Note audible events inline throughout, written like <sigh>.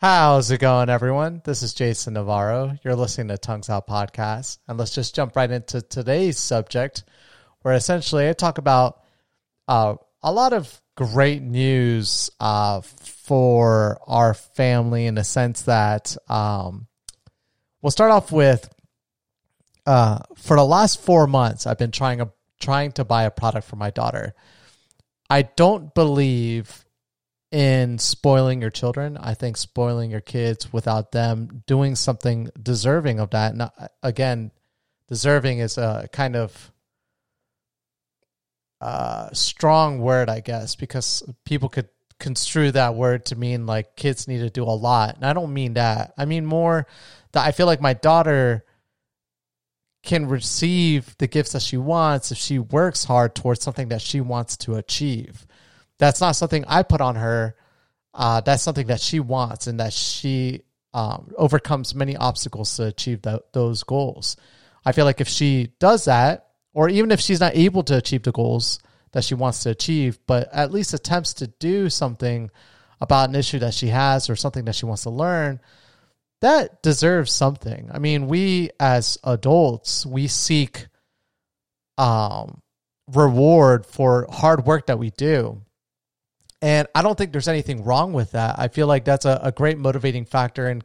How's it going, everyone? This is Jason Navarro. You're listening to Tongues Out Podcast. And let's just jump right into today's subject, where essentially I talk about uh, a lot of great news uh, for our family in the sense that um, we'll start off with uh, for the last four months, I've been trying a, trying to buy a product for my daughter. I don't believe in spoiling your children. I think spoiling your kids without them doing something deserving of that. And again, deserving is a kind of uh, strong word, I guess, because people could construe that word to mean like kids need to do a lot. And I don't mean that. I mean more that I feel like my daughter can receive the gifts that she wants if she works hard towards something that she wants to achieve. That's not something I put on her. Uh, that's something that she wants and that she um, overcomes many obstacles to achieve those goals. I feel like if she does that, or even if she's not able to achieve the goals that she wants to achieve, but at least attempts to do something about an issue that she has or something that she wants to learn, that deserves something. I mean, we as adults, we seek um reward for hard work that we do. And I don't think there's anything wrong with that. I feel like that's a, a great motivating factor in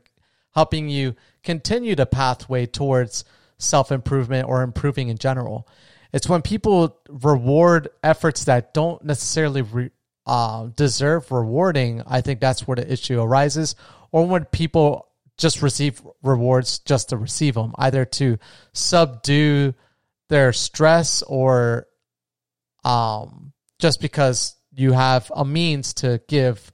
helping you continue the pathway towards self improvement or improving in general. It's when people reward efforts that don't necessarily re, uh, deserve rewarding. I think that's where the issue arises. Or when people just receive rewards just to receive them, either to subdue their stress or um, just because you have a means to give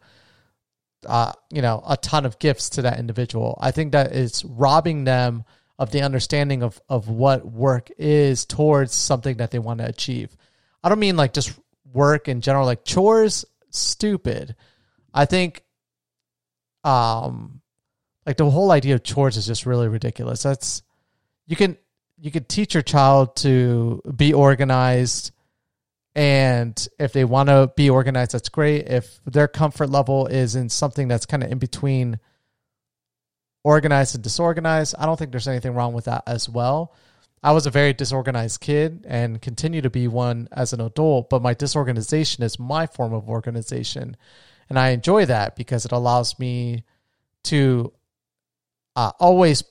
uh, you know a ton of gifts to that individual. I think that is robbing them of the understanding of of what work is towards something that they want to achieve. I don't mean like just work in general, like chores. Stupid. I think um like the whole idea of chores is just really ridiculous. That's you can you can teach your child to be organized and if they want to be organized that's great if their comfort level is in something that's kind of in between organized and disorganized i don't think there's anything wrong with that as well i was a very disorganized kid and continue to be one as an adult but my disorganization is my form of organization and i enjoy that because it allows me to uh, always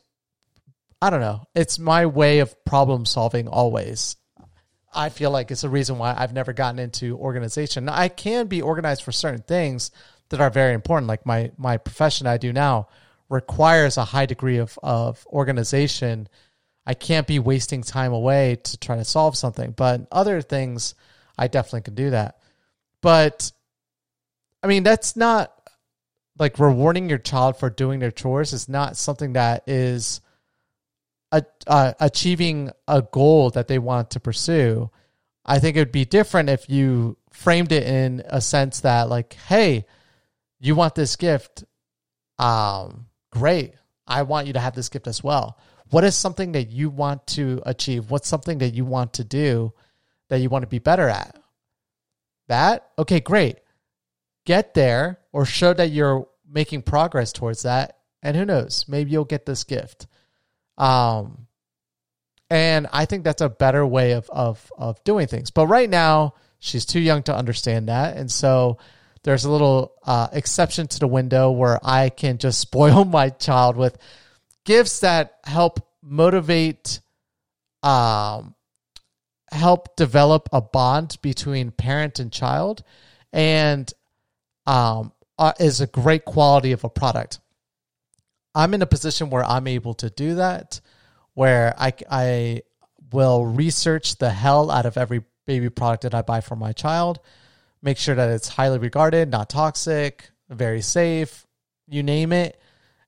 I don't know. It's my way of problem solving always. I feel like it's a reason why I've never gotten into organization. Now, I can be organized for certain things that are very important. Like my my profession I do now requires a high degree of of organization. I can't be wasting time away to try to solve something. But other things I definitely can do that. But I mean that's not like rewarding your child for doing their chores is not something that is a, uh, achieving a goal that they want to pursue. I think it would be different if you framed it in a sense that like, hey, you want this gift, um, great. I want you to have this gift as well. What is something that you want to achieve? What's something that you want to do that you want to be better at? That okay, great get there or show that you're making progress towards that. And who knows, maybe you'll get this gift. Um, and I think that's a better way of, of, of doing things. But right now, she's too young to understand that. And so there's a little uh, exception to the window where I can just <laughs> spoil my child with gifts that help motivate, um, help develop a bond between parent and child. And um, uh, is a great quality of a product. I'm in a position where I'm able to do that, where I, I will research the hell out of every baby product that I buy for my child, make sure that it's highly regarded, not toxic, very safe, you name it.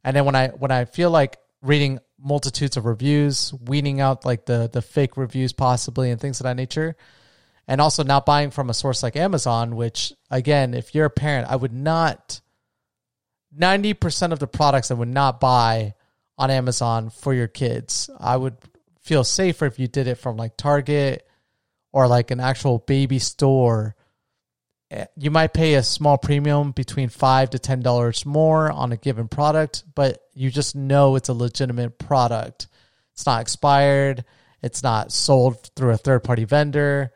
And then when I when I feel like reading multitudes of reviews, weeding out like the the fake reviews possibly and things of that nature, and also not buying from a source like Amazon, which again, if you're a parent, I would not 90% of the products I would not buy on Amazon for your kids. I would feel safer if you did it from like Target or like an actual baby store eh, you might pay a small premium between five to ten dollars more on a given product, but you just know it's a legitimate product. It's not expired. It's not sold through a third party vendor.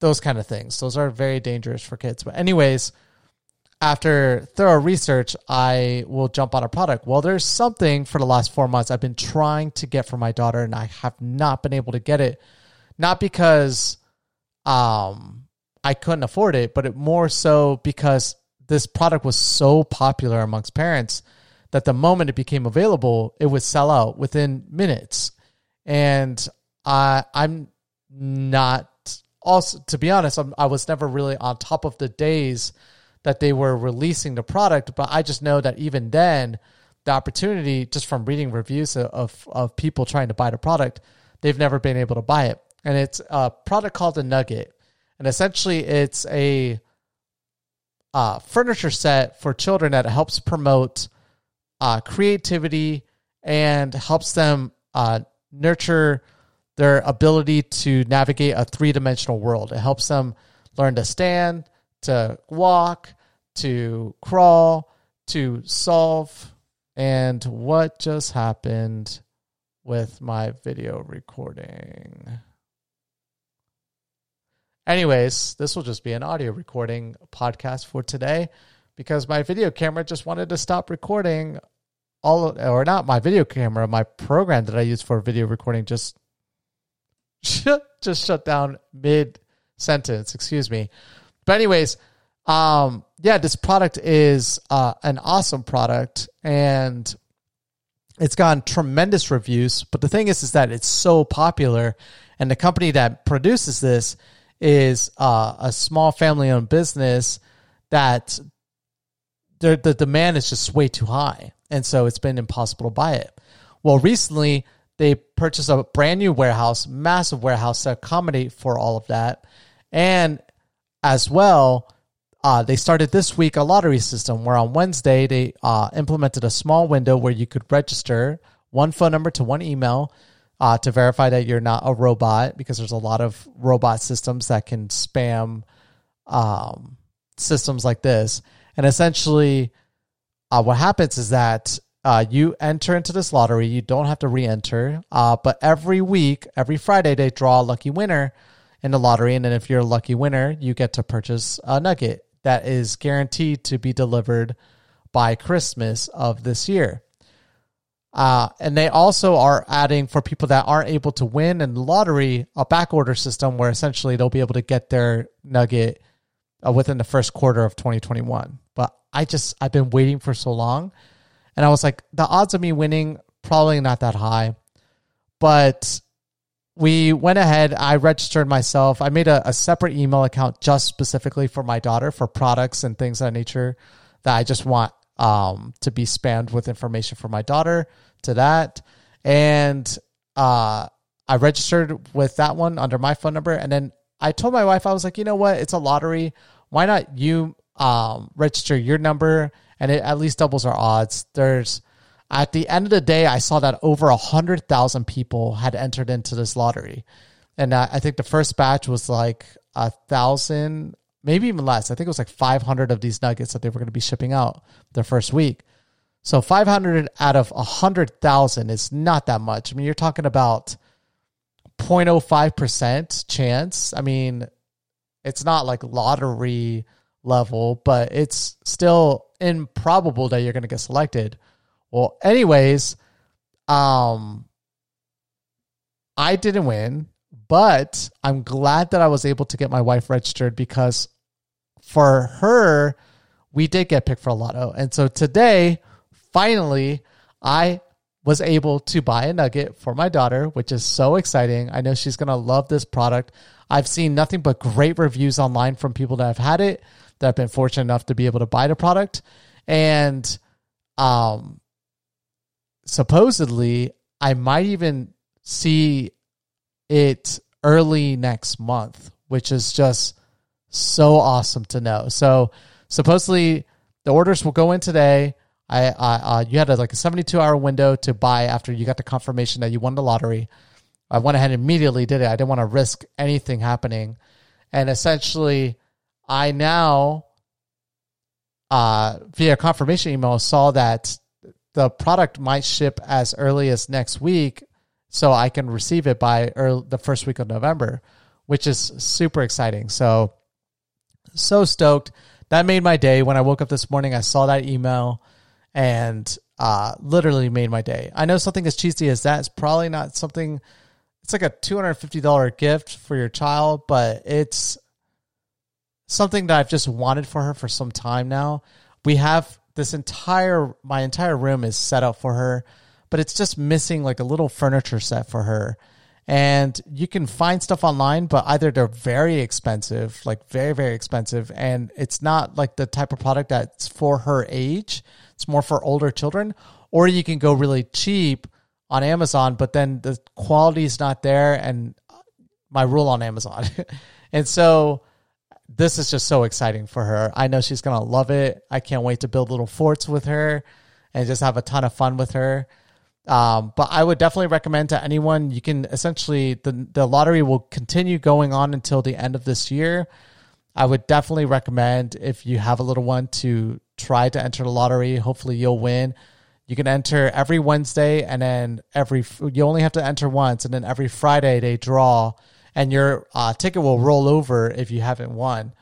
Those kind of things. Those are very dangerous for kids. But anyways, after thorough research, I will jump on a product. Well, there's something for the last four months I've been trying to get for my daughter, and I have not been able to get it. Not because um, I couldn't afford it, but it more so because this product was so popular amongst parents that the moment it became available, it would sell out within minutes. And I'm not also, to be honest, I'm, I was never really on top of the days that they were releasing the product, but I just know that even then, the opportunity just from reading reviews of, of people trying to buy the product, they've never been able to buy it. And it's a product called the Nugget. And essentially, it's a uh, furniture set for children that helps promote uh, creativity and helps them uh, nurture their ability to navigate a three dimensional world. It helps them learn to stand, to walk, to crawl, to solve. And what just happened with my video recording? Anyways, this will just be an audio recording podcast for today because my video camera just wanted to stop recording all or not my video camera, my program that I use for video recording just <laughs> just shut down mid sentence, excuse me. But anyways, um, yeah, this product is uh, an awesome product and it's gotten tremendous reviews. But the thing is, is that it's so popular, and the company that produces this is uh, a small family-owned business that the the demand is just way too high, and so it's been impossible to buy it. Well, recently they purchased a brand new warehouse, massive warehouse to accommodate for all of that, and as well, uh, they started this week a lottery system where on Wednesday they uh, implemented a small window where you could register one phone number to one email uh, to verify that you're not a robot because there's a lot of robot systems that can spam um, systems like this. And essentially, uh, what happens is that uh, you enter into this lottery. You don't have to re-enter, uh, but every week, every Friday, they draw a lucky winner in the lottery, and then if you're a lucky winner, you get to purchase a nugget that is guaranteed to be delivered by Christmas of this year. Uh, and they also are adding for people that aren't able to win in the lottery a back order system where essentially they'll be able to get their nugget uh, within the first quarter of 2021. But I just I've been waiting for so long, and I was like, the odds of me winning probably not that high, but we went ahead. I registered myself. I made a, a, separate email account just specifically for my daughter for products and things of that nature that I just want um, to be spammed with information for my daughter to that. And uh, I registered with that one under my phone number. And then I told my wife, I was like, you know what? It's a lottery. Why not you um, register your number and it at least doubles our odds? There's at the end of the day, I saw that over a hundred thousand people had entered into this lottery, and I think the first batch was like a thousand, maybe even less. I think it was like five hundred of these nuggets that they were going to be shipping out the first week. So five hundred out of a hundred thousand is not that much. I mean, you're talking about 0.05 percent chance. I mean, it's not like lottery level, but it's still improbable that you're going to get selected. Well, anyways, um, I didn't win, but I'm glad that I was able to get my wife registered because for her, we did get picked for a lotto. And so today, finally, I was able to buy a nugget for my daughter, which is so exciting. I know she's going to love this product. I've seen nothing but great reviews online from people that have had it, that have been fortunate enough to be able to buy the product. And um, supposedly I might even see it early next month, which is just so awesome to know. So supposedly the orders will go in today. I, I uh, you had a, like a 72 hour window to buy after you got the confirmation that you won the lottery. I went ahead and immediately did it. I didn't want to risk anything happening, and essentially, I now, uh, via confirmation email, saw that the product might ship as early as next week, so I can receive it by early, the first week of November, which is super exciting. So, so stoked. That made my day. When I woke up this morning, I saw that email and uh, literally made my day. I know something as cheesy as that is probably not something. It's like a two hundred fifty dollar gift for your child, but it's something that I've just wanted for her for some time now. We have this entire my entire room is set up for her, but it's just missing like a little furniture set for her. And you can find stuff online, but either they're very expensive, like very, very expensive, and it's not like the type of product that's for her age. It's more for older children. Or you can go really cheap on Amazon, but then the quality is not there. And my rule on Amazon. <laughs> and so this is just so exciting for her. I know she's going to love it. I can't wait to build little forts with her and just have a ton of fun with her. Um, but I would definitely recommend to anyone, you can essentially, the, the lottery will continue going on until the end of this year. I would definitely recommend if you have a little one to try to enter the lottery. Hopefully you'll win. You can enter every Wednesday and then every, you only have to enter once and then every Friday they draw and your uh, ticket will roll over if you haven't won.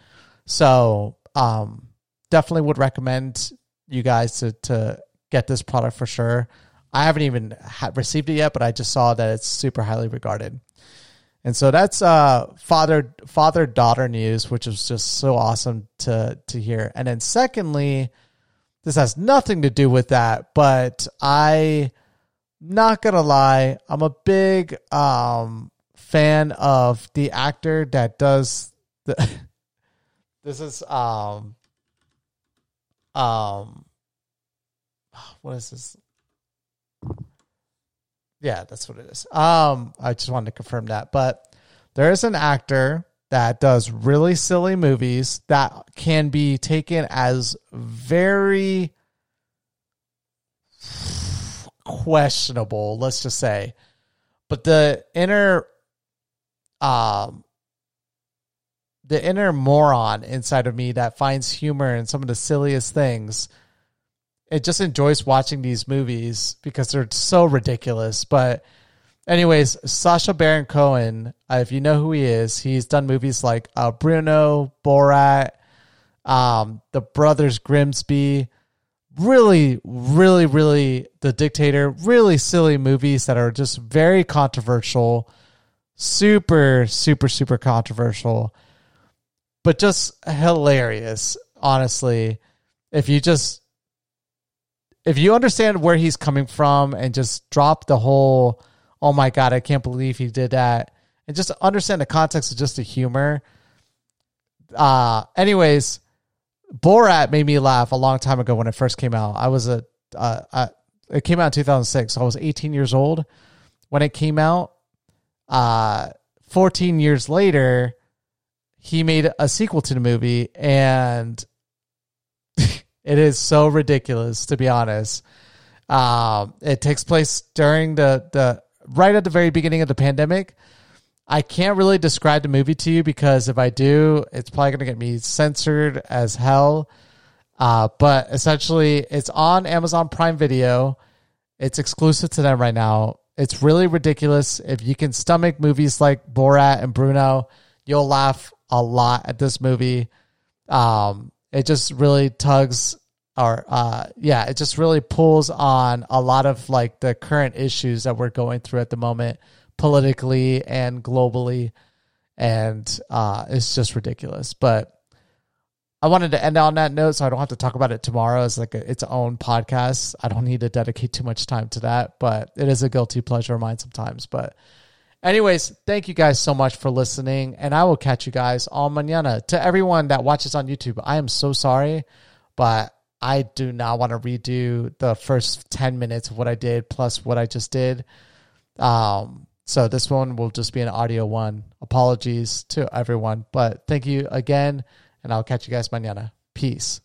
So um, definitely would recommend you guys to to get this product for sure. I haven't even ha- received it yet, but I just saw that it's super highly regarded. And so that's uh, father father daughter news, which is just so awesome to to hear. And then secondly, this has nothing to do with that, but I not gonna lie, I'm a big um fan of the actor that does the <laughs> this is um um what is this? Yeah that's what it is. Um i just wanted to confirm that but there is an actor that does really silly movies that can be taken as very <sighs> questionable let's just say. But the inner um the inner moron inside of me that finds humor in some of the silliest things it just enjoys watching these movies because they're so ridiculous. But anyways sacha baron cohen uh, if you know who he is he's done movies like uh, bruno borat um, the brothers grimsby. Really really really the dictator. Really silly movies that are just very controversial super, super, super controversial, but just hilarious, honestly. If you just if you understand where he's coming from and just drop the whole oh my god, I can't believe he did that and just understand the context of just the humor. Uh anyways, Borat made me laugh a long time ago when it first came out. I was a uh, uh it came out in 2006. So I was 18 years old when it came out uh, 14 years later, he made a sequel to the movie, and <laughs> it is so ridiculous, to be honest. Um, it takes place during the, the right at the very beginning of the pandemic. I can't really describe the movie to you because if I do, it's probably going to get me censored as hell. Uh, but essentially, it's on Amazon Prime Video. It's exclusive to them right now. It's really ridiculous. If you can stomach movies like Borat and Bruno, you'll laugh a lot at this movie. Um, it just really tugs or uh, yeah, it just really pulls on a lot of like the current issues that we're going through at the moment politically and globally. And uh, it's just ridiculous. But I wanted to end on that note so I don't have to talk about it tomorrow as like a, its own podcast. I don't need to dedicate too much time to that, but it is a guilty pleasure of mine sometimes. But anyways, thank you guys so much for listening and I will catch you guys all mañana. To everyone that watches on YouTube, I am so sorry, but I do not want to redo the first 10 minutes of what I did plus what I just did. Um, so this one will just be an audio one. Apologies to everyone, but thank you again and I'll catch you guys mañana. Peace.